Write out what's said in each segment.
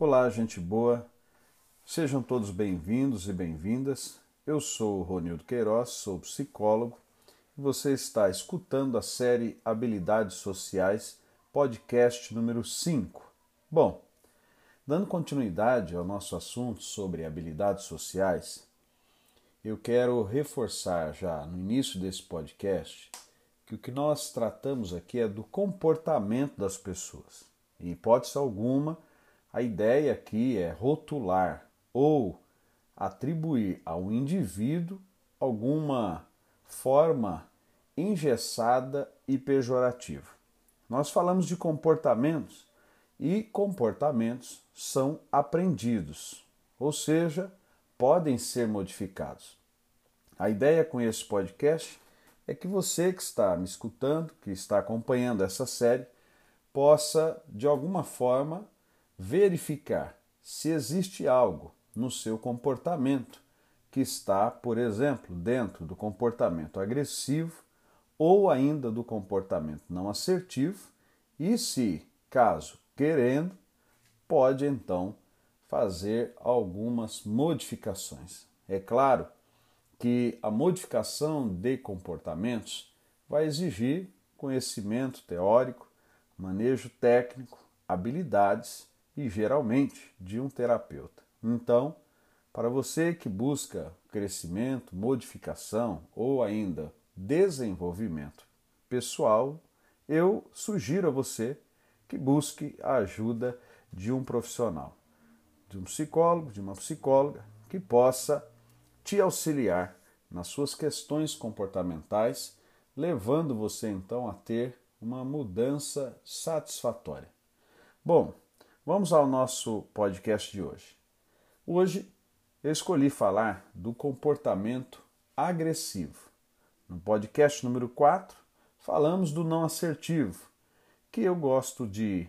Olá, gente boa. Sejam todos bem-vindos e bem-vindas. Eu sou Ronildo Queiroz, sou psicólogo e você está escutando a série Habilidades Sociais, podcast número 5. Bom, dando continuidade ao nosso assunto sobre habilidades sociais, eu quero reforçar já no início desse podcast que o que nós tratamos aqui é do comportamento das pessoas. Em hipótese alguma, a ideia aqui é rotular ou atribuir ao indivíduo alguma forma engessada e pejorativa. Nós falamos de comportamentos e comportamentos são aprendidos, ou seja, podem ser modificados. A ideia com esse podcast é que você que está me escutando, que está acompanhando essa série, possa de alguma forma verificar se existe algo no seu comportamento que está, por exemplo, dentro do comportamento agressivo ou ainda do comportamento não assertivo, e se, caso querendo, pode então fazer algumas modificações. É claro que a modificação de comportamentos vai exigir conhecimento teórico, manejo técnico, habilidades e geralmente de um terapeuta. Então, para você que busca crescimento, modificação ou ainda desenvolvimento pessoal, eu sugiro a você que busque a ajuda de um profissional, de um psicólogo, de uma psicóloga que possa te auxiliar nas suas questões comportamentais, levando você então a ter uma mudança satisfatória. Bom, vamos ao nosso podcast de hoje. Hoje eu escolhi falar do comportamento agressivo. No podcast número 4, falamos do não assertivo, que eu gosto de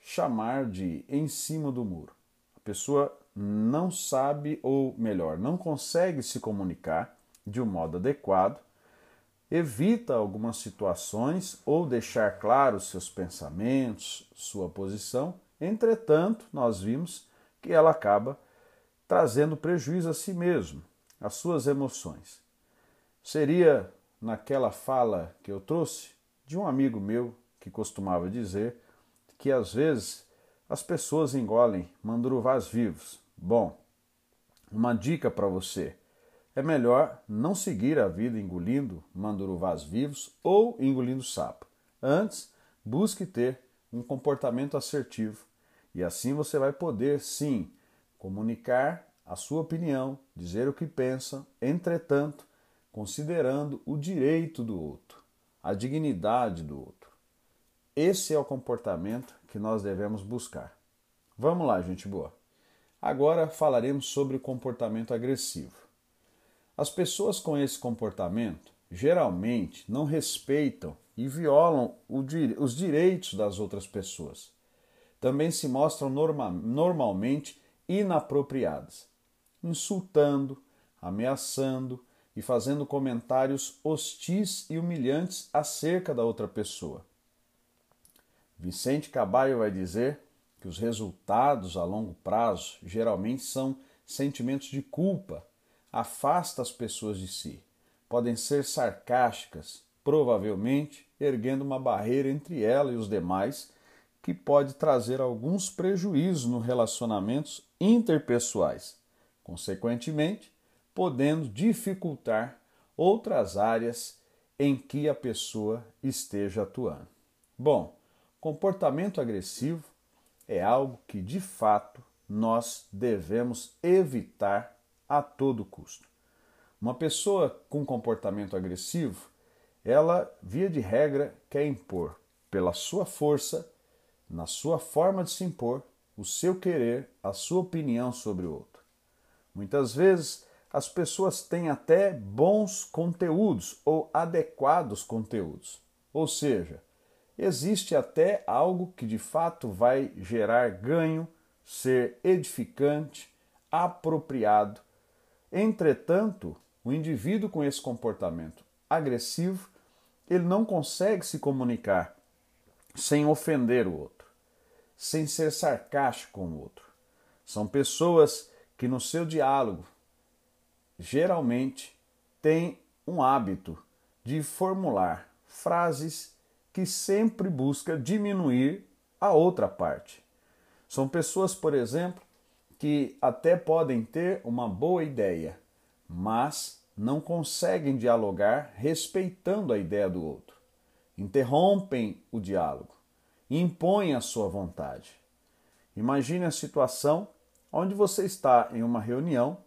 chamar de em cima do muro. A pessoa não sabe, ou melhor, não consegue se comunicar de um modo adequado, evita algumas situações ou deixar claros seus pensamentos, sua posição. Entretanto, nós vimos que ela acaba trazendo prejuízo a si mesmo, às suas emoções. Seria naquela fala que eu trouxe de um amigo meu que costumava dizer que às vezes as pessoas engolem manduruvás vivos, Bom, uma dica para você: é melhor não seguir a vida engolindo manduruvás vivos ou engolindo sapo. Antes, busque ter um comportamento assertivo e assim você vai poder sim comunicar a sua opinião, dizer o que pensa, entretanto, considerando o direito do outro, a dignidade do outro. Esse é o comportamento que nós devemos buscar. Vamos lá, gente boa. Agora falaremos sobre o comportamento agressivo. As pessoas com esse comportamento geralmente não respeitam e violam os direitos das outras pessoas. Também se mostram norma normalmente inapropriadas, insultando, ameaçando e fazendo comentários hostis e humilhantes acerca da outra pessoa. Vicente Caballo vai dizer que os resultados a longo prazo geralmente são sentimentos de culpa, afasta as pessoas de si. Podem ser sarcásticas, provavelmente erguendo uma barreira entre ela e os demais, que pode trazer alguns prejuízos nos relacionamentos interpessoais, consequentemente, podendo dificultar outras áreas em que a pessoa esteja atuando. Bom, comportamento agressivo é algo que de fato nós devemos evitar a todo custo. Uma pessoa com comportamento agressivo, ela, via de regra, quer impor pela sua força, na sua forma de se impor, o seu querer, a sua opinião sobre o outro. Muitas vezes as pessoas têm até bons conteúdos ou adequados conteúdos, ou seja, existe até algo que de fato vai gerar ganho, ser edificante, apropriado. Entretanto, o indivíduo com esse comportamento agressivo, ele não consegue se comunicar sem ofender o outro, sem ser sarcástico com o outro. São pessoas que no seu diálogo geralmente têm um hábito de formular frases que sempre busca diminuir a outra parte. São pessoas, por exemplo, que até podem ter uma boa ideia, mas não conseguem dialogar respeitando a ideia do outro. Interrompem o diálogo, impõem a sua vontade. Imagine a situação onde você está em uma reunião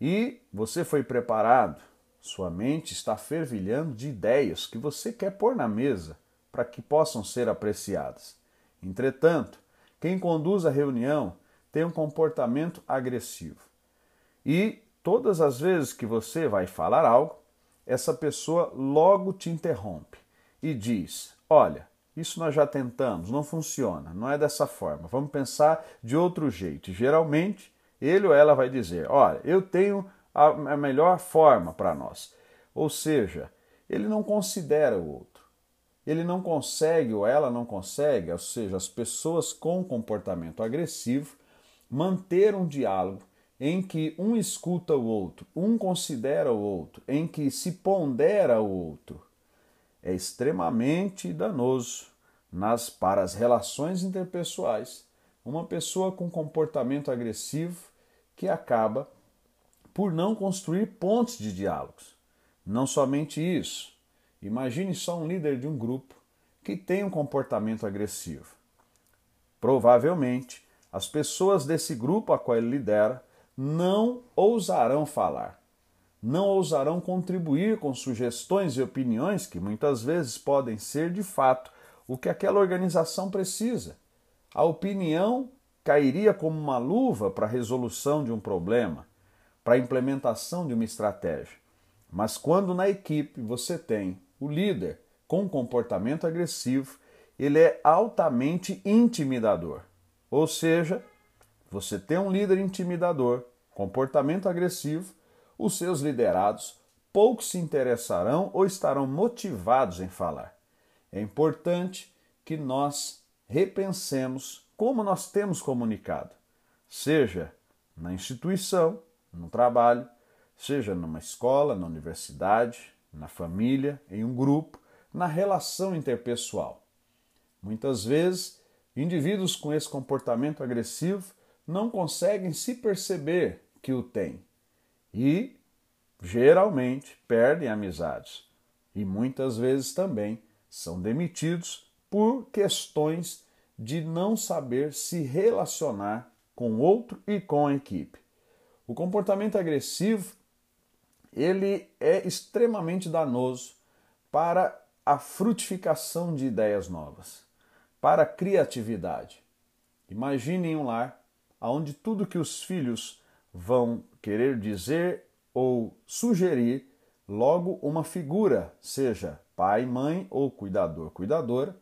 e você foi preparado, sua mente está fervilhando de ideias que você quer pôr na mesa para que possam ser apreciadas. Entretanto, quem conduz a reunião tem um comportamento agressivo. E todas as vezes que você vai falar algo, essa pessoa logo te interrompe e diz: Olha, isso nós já tentamos, não funciona, não é dessa forma, vamos pensar de outro jeito. geralmente, ele ou ela vai dizer: Olha, eu tenho a melhor forma para nós. Ou seja, ele não considera o outro. Ele não consegue ou ela não consegue, ou seja, as pessoas com comportamento agressivo, manter um diálogo em que um escuta o outro, um considera o outro, em que se pondera o outro, é extremamente danoso nas, para as relações interpessoais. Uma pessoa com comportamento agressivo que acaba por não construir pontes de diálogos. Não somente isso. Imagine só um líder de um grupo que tem um comportamento agressivo. Provavelmente, as pessoas desse grupo a qual ele lidera não ousarão falar, não ousarão contribuir com sugestões e opiniões que muitas vezes podem ser de fato o que aquela organização precisa. A opinião cairia como uma luva para a resolução de um problema, para a implementação de uma estratégia. Mas quando na equipe você tem o líder com comportamento agressivo, ele é altamente intimidador. Ou seja, você tem um líder intimidador, comportamento agressivo, os seus liderados pouco se interessarão ou estarão motivados em falar. É importante que nós repensemos como nós temos comunicado, seja na instituição, no trabalho, seja numa escola, na universidade, na família, em um grupo, na relação interpessoal. Muitas vezes, indivíduos com esse comportamento agressivo não conseguem se perceber que o têm e geralmente perdem amizades e muitas vezes também são demitidos por questões de não saber se relacionar com outro e com a equipe. O comportamento agressivo ele é extremamente danoso para a frutificação de ideias novas, para a criatividade. Imaginem um lar onde tudo que os filhos vão querer dizer ou sugerir, logo uma figura, seja pai, mãe ou cuidador, cuidadora,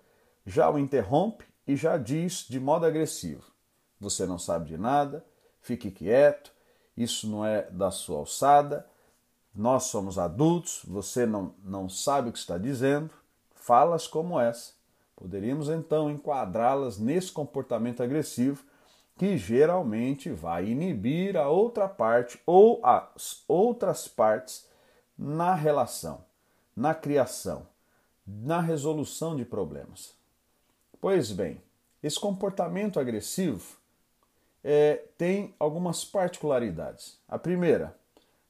já o interrompe e já diz de modo agressivo: Você não sabe de nada, fique quieto, isso não é da sua alçada, nós somos adultos, você não, não sabe o que está dizendo. Falas como essa. Poderíamos então enquadrá-las nesse comportamento agressivo que geralmente vai inibir a outra parte ou as outras partes na relação, na criação, na resolução de problemas. Pois bem, esse comportamento agressivo é, tem algumas particularidades. A primeira,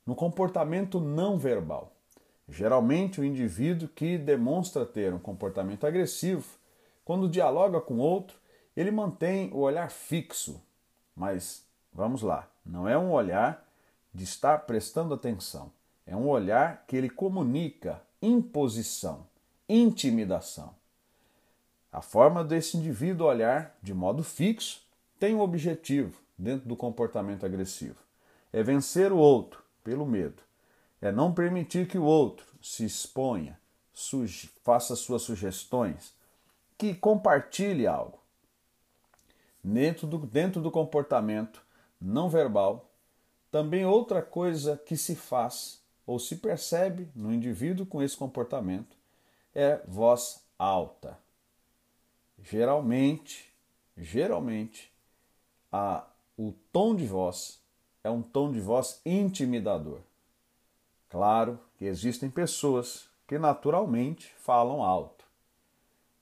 no comportamento não verbal. Geralmente, o indivíduo que demonstra ter um comportamento agressivo, quando dialoga com outro, ele mantém o olhar fixo, mas vamos lá, não é um olhar de estar prestando atenção, é um olhar que ele comunica imposição, intimidação. A forma desse indivíduo olhar de modo fixo tem um objetivo dentro do comportamento agressivo: é vencer o outro pelo medo, é não permitir que o outro se exponha, faça suas sugestões, que compartilhe algo. Dentro do, dentro do comportamento não verbal, também outra coisa que se faz ou se percebe no indivíduo com esse comportamento é voz alta. Geralmente, geralmente, a o tom de voz é um tom de voz intimidador. Claro que existem pessoas que naturalmente falam alto,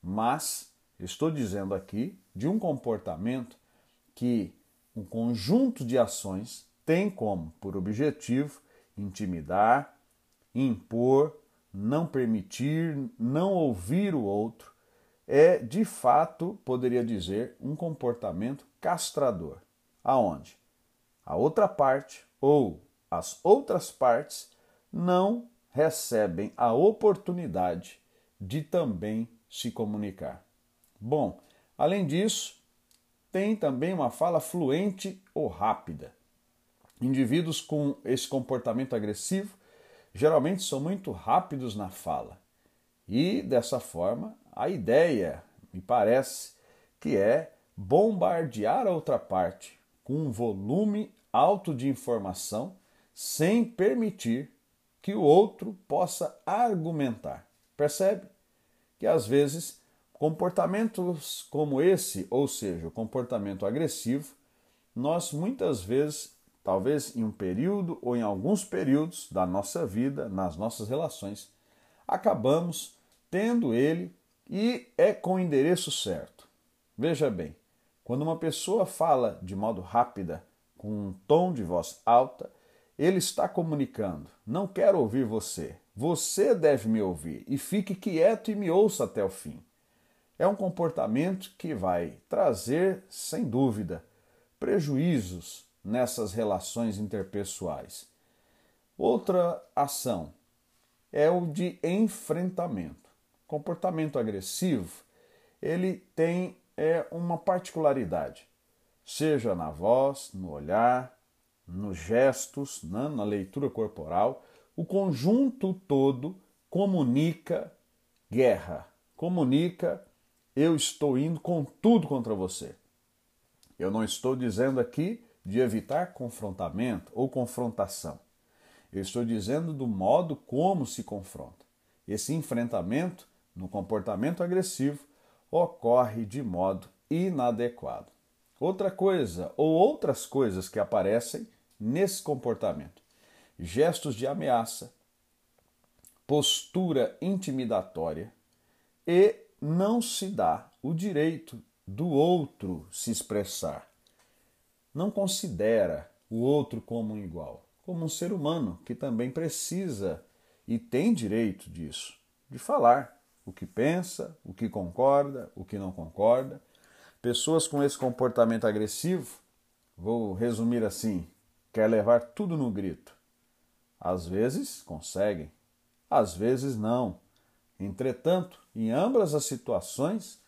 mas estou dizendo aqui de um comportamento que um conjunto de ações tem como por objetivo intimidar, impor, não permitir, não ouvir o outro, é de fato, poderia dizer, um comportamento castrador. Aonde? A outra parte ou as outras partes não recebem a oportunidade de também se comunicar. Bom, além disso, tem também uma fala fluente ou rápida. Indivíduos com esse comportamento agressivo geralmente são muito rápidos na fala. E dessa forma, a ideia, me parece, que é bombardear a outra parte com um volume alto de informação sem permitir que o outro possa argumentar. Percebe? Que às vezes comportamentos como esse, ou seja, o comportamento agressivo, nós muitas vezes talvez em um período ou em alguns períodos da nossa vida, nas nossas relações, acabamos tendo ele e é com o endereço certo. Veja bem, quando uma pessoa fala de modo rápida, com um tom de voz alta, ele está comunicando: não quero ouvir você, você deve me ouvir e fique quieto e me ouça até o fim. É um comportamento que vai trazer, sem dúvida, prejuízos nessas relações interpessoais. Outra ação é o de enfrentamento. Comportamento agressivo, ele tem é, uma particularidade, seja na voz, no olhar, nos gestos, né, na leitura corporal, o conjunto todo comunica guerra, comunica eu estou indo com tudo contra você. Eu não estou dizendo aqui de evitar confrontamento ou confrontação. Eu estou dizendo do modo como se confronta. Esse enfrentamento, no comportamento agressivo, ocorre de modo inadequado. Outra coisa ou outras coisas que aparecem nesse comportamento: gestos de ameaça, postura intimidatória e não se dá o direito do outro se expressar não considera o outro como um igual, como um ser humano que também precisa e tem direito disso, de falar o que pensa, o que concorda, o que não concorda. Pessoas com esse comportamento agressivo, vou resumir assim, quer levar tudo no grito. Às vezes conseguem, às vezes não. Entretanto, em ambas as situações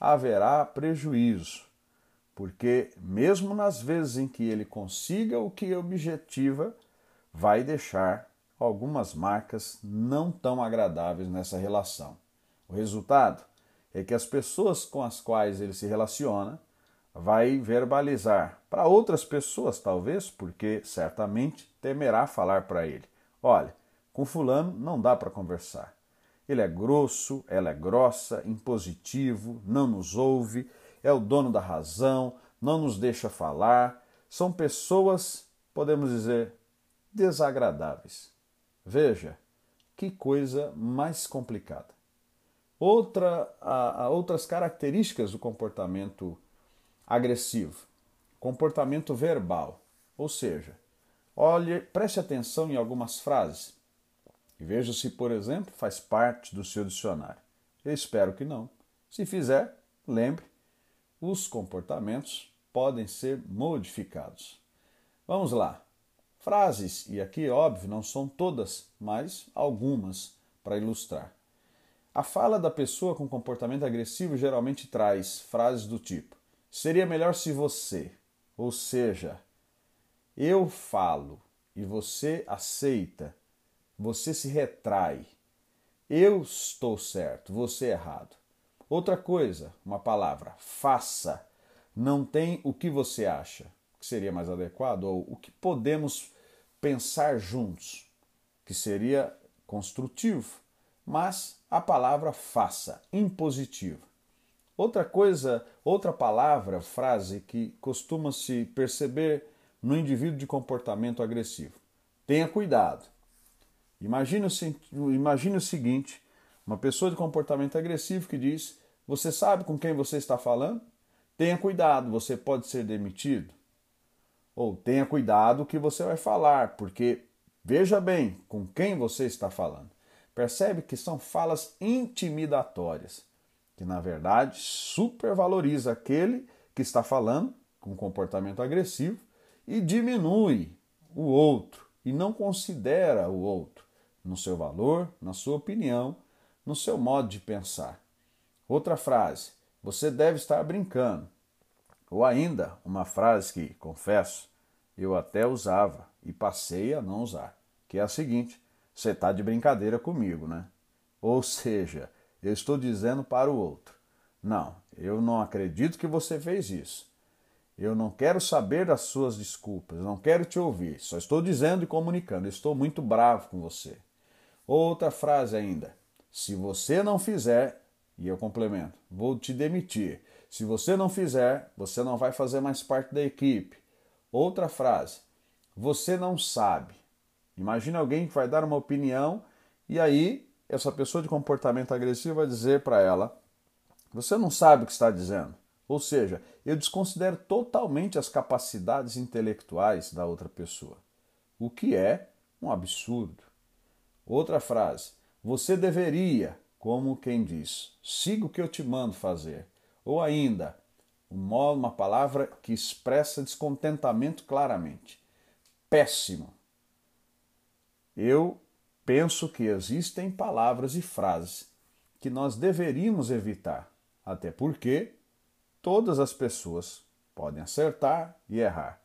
haverá prejuízo porque mesmo nas vezes em que ele consiga o que objetiva, vai deixar algumas marcas não tão agradáveis nessa relação. O resultado é que as pessoas com as quais ele se relaciona vai verbalizar para outras pessoas, talvez, porque certamente temerá falar para ele: olha, com fulano não dá para conversar. Ele é grosso, ela é grossa, impositivo, não nos ouve, é o dono da razão, não nos deixa falar, são pessoas, podemos dizer, desagradáveis. Veja, que coisa mais complicada. Outra, a, a outras características do comportamento agressivo, comportamento verbal, ou seja, olhe, preste atenção em algumas frases e veja se, por exemplo, faz parte do seu dicionário. Eu espero que não. Se fizer, lembre os comportamentos podem ser modificados. Vamos lá. Frases, e aqui, óbvio, não são todas, mas algumas para ilustrar. A fala da pessoa com comportamento agressivo geralmente traz frases do tipo: seria melhor se você, ou seja, eu falo e você aceita, você se retrai. Eu estou certo, você errado. Outra coisa, uma palavra, faça. Não tem o que você acha que seria mais adequado ou o que podemos pensar juntos, que seria construtivo. Mas a palavra faça, impositivo. Outra coisa, outra palavra, frase que costuma se perceber no indivíduo de comportamento agressivo. Tenha cuidado. Imagine o, seguinte: uma pessoa de comportamento agressivo que diz: Você sabe com quem você está falando? Tenha cuidado, você pode ser demitido. Ou tenha cuidado o que você vai falar, porque veja bem com quem você está falando. Percebe que são falas intimidatórias que na verdade supervaloriza aquele que está falando com comportamento agressivo e diminui o outro e não considera o outro no seu valor, na sua opinião, no seu modo de pensar. Outra frase: você deve estar brincando. Ou ainda, uma frase que, confesso, eu até usava e passei a não usar, que é a seguinte: você está de brincadeira comigo, né? Ou seja, eu estou dizendo para o outro: Não, eu não acredito que você fez isso. Eu não quero saber das suas desculpas, não quero te ouvir. Só estou dizendo e comunicando. Estou muito bravo com você. Outra frase ainda: Se você não fizer, e eu complemento, vou te demitir. Se você não fizer, você não vai fazer mais parte da equipe. Outra frase: Você não sabe. Imagina alguém que vai dar uma opinião e aí essa pessoa de comportamento agressivo vai dizer para ela: Você não sabe o que está dizendo. Ou seja, eu desconsidero totalmente as capacidades intelectuais da outra pessoa, o que é um absurdo. Outra frase: Você deveria, como quem diz, siga o que eu te mando fazer. Ou ainda, uma palavra que expressa descontentamento claramente. Péssimo. Eu penso que existem palavras e frases que nós deveríamos evitar, até porque todas as pessoas podem acertar e errar,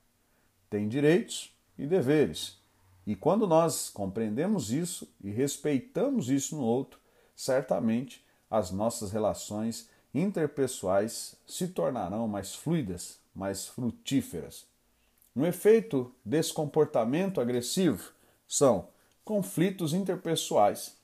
têm direitos e deveres. E quando nós compreendemos isso e respeitamos isso no outro, certamente as nossas relações interpessoais se tornarão mais fluidas, mais frutíferas. Um efeito desse comportamento agressivo são conflitos interpessoais.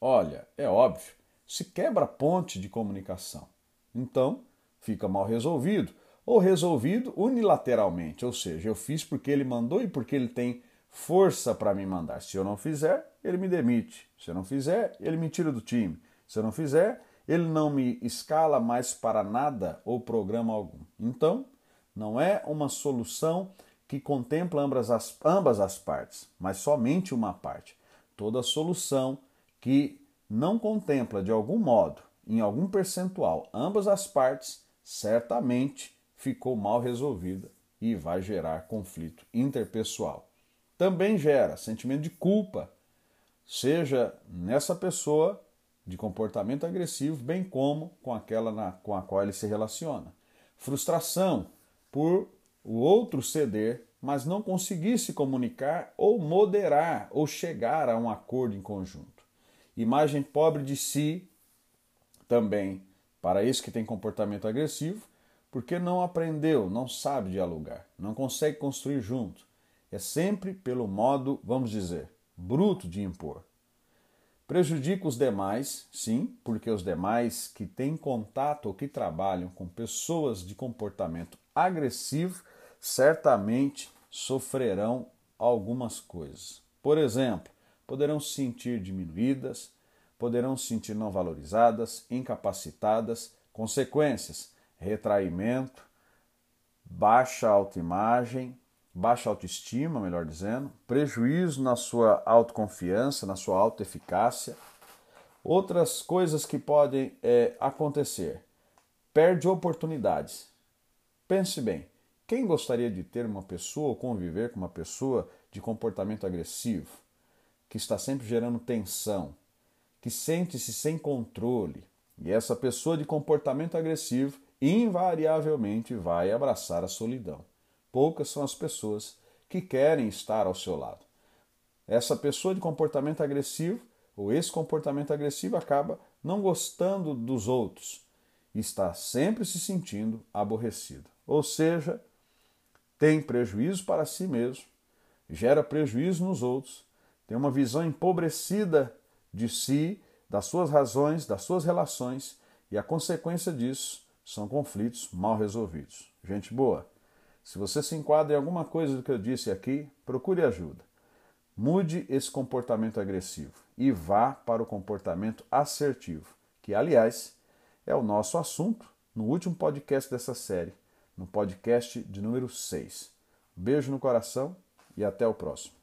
Olha, é óbvio, se quebra a ponte de comunicação. Então, fica mal resolvido ou resolvido unilateralmente, ou seja, eu fiz porque ele mandou e porque ele tem força para me mandar. Se eu não fizer, ele me demite. Se eu não fizer, ele me tira do time. Se eu não fizer, ele não me escala mais para nada ou programa algum. Então, não é uma solução que contempla ambas as, ambas as partes, mas somente uma parte. Toda solução que não contempla de algum modo, em algum percentual, ambas as partes, certamente ficou mal resolvida e vai gerar conflito interpessoal. Também gera sentimento de culpa, seja nessa pessoa de comportamento agressivo, bem como com aquela na, com a qual ele se relaciona. Frustração por o outro ceder, mas não conseguir se comunicar ou moderar ou chegar a um acordo em conjunto. Imagem pobre de si também para esse que tem comportamento agressivo, porque não aprendeu, não sabe dialogar, não consegue construir junto. É sempre pelo modo, vamos dizer, bruto de impor. Prejudica os demais, sim, porque os demais que têm contato ou que trabalham com pessoas de comportamento agressivo certamente sofrerão algumas coisas. Por exemplo, poderão se sentir diminuídas, poderão se sentir não valorizadas, incapacitadas, consequências: retraimento, baixa autoimagem, baixa autoestima, melhor dizendo, prejuízo na sua autoconfiança, na sua autoeficácia. Outras coisas que podem é, acontecer: perde oportunidades. Pense bem, quem gostaria de ter uma pessoa ou conviver com uma pessoa de comportamento agressivo, que está sempre gerando tensão, que sente-se sem controle? E essa pessoa de comportamento agressivo invariavelmente vai abraçar a solidão. Poucas são as pessoas que querem estar ao seu lado. Essa pessoa de comportamento agressivo ou esse comportamento agressivo acaba não gostando dos outros e está sempre se sentindo aborrecido. Ou seja, tem prejuízo para si mesmo, gera prejuízo nos outros, tem uma visão empobrecida de si, das suas razões, das suas relações E a consequência disso são conflitos mal resolvidos. Gente boa, se você se enquadra em alguma coisa do que eu disse aqui, procure ajuda. Mude esse comportamento agressivo e vá para o comportamento assertivo, que, aliás, é o nosso assunto no último podcast dessa série, no podcast de número 6. Beijo no coração e até o próximo.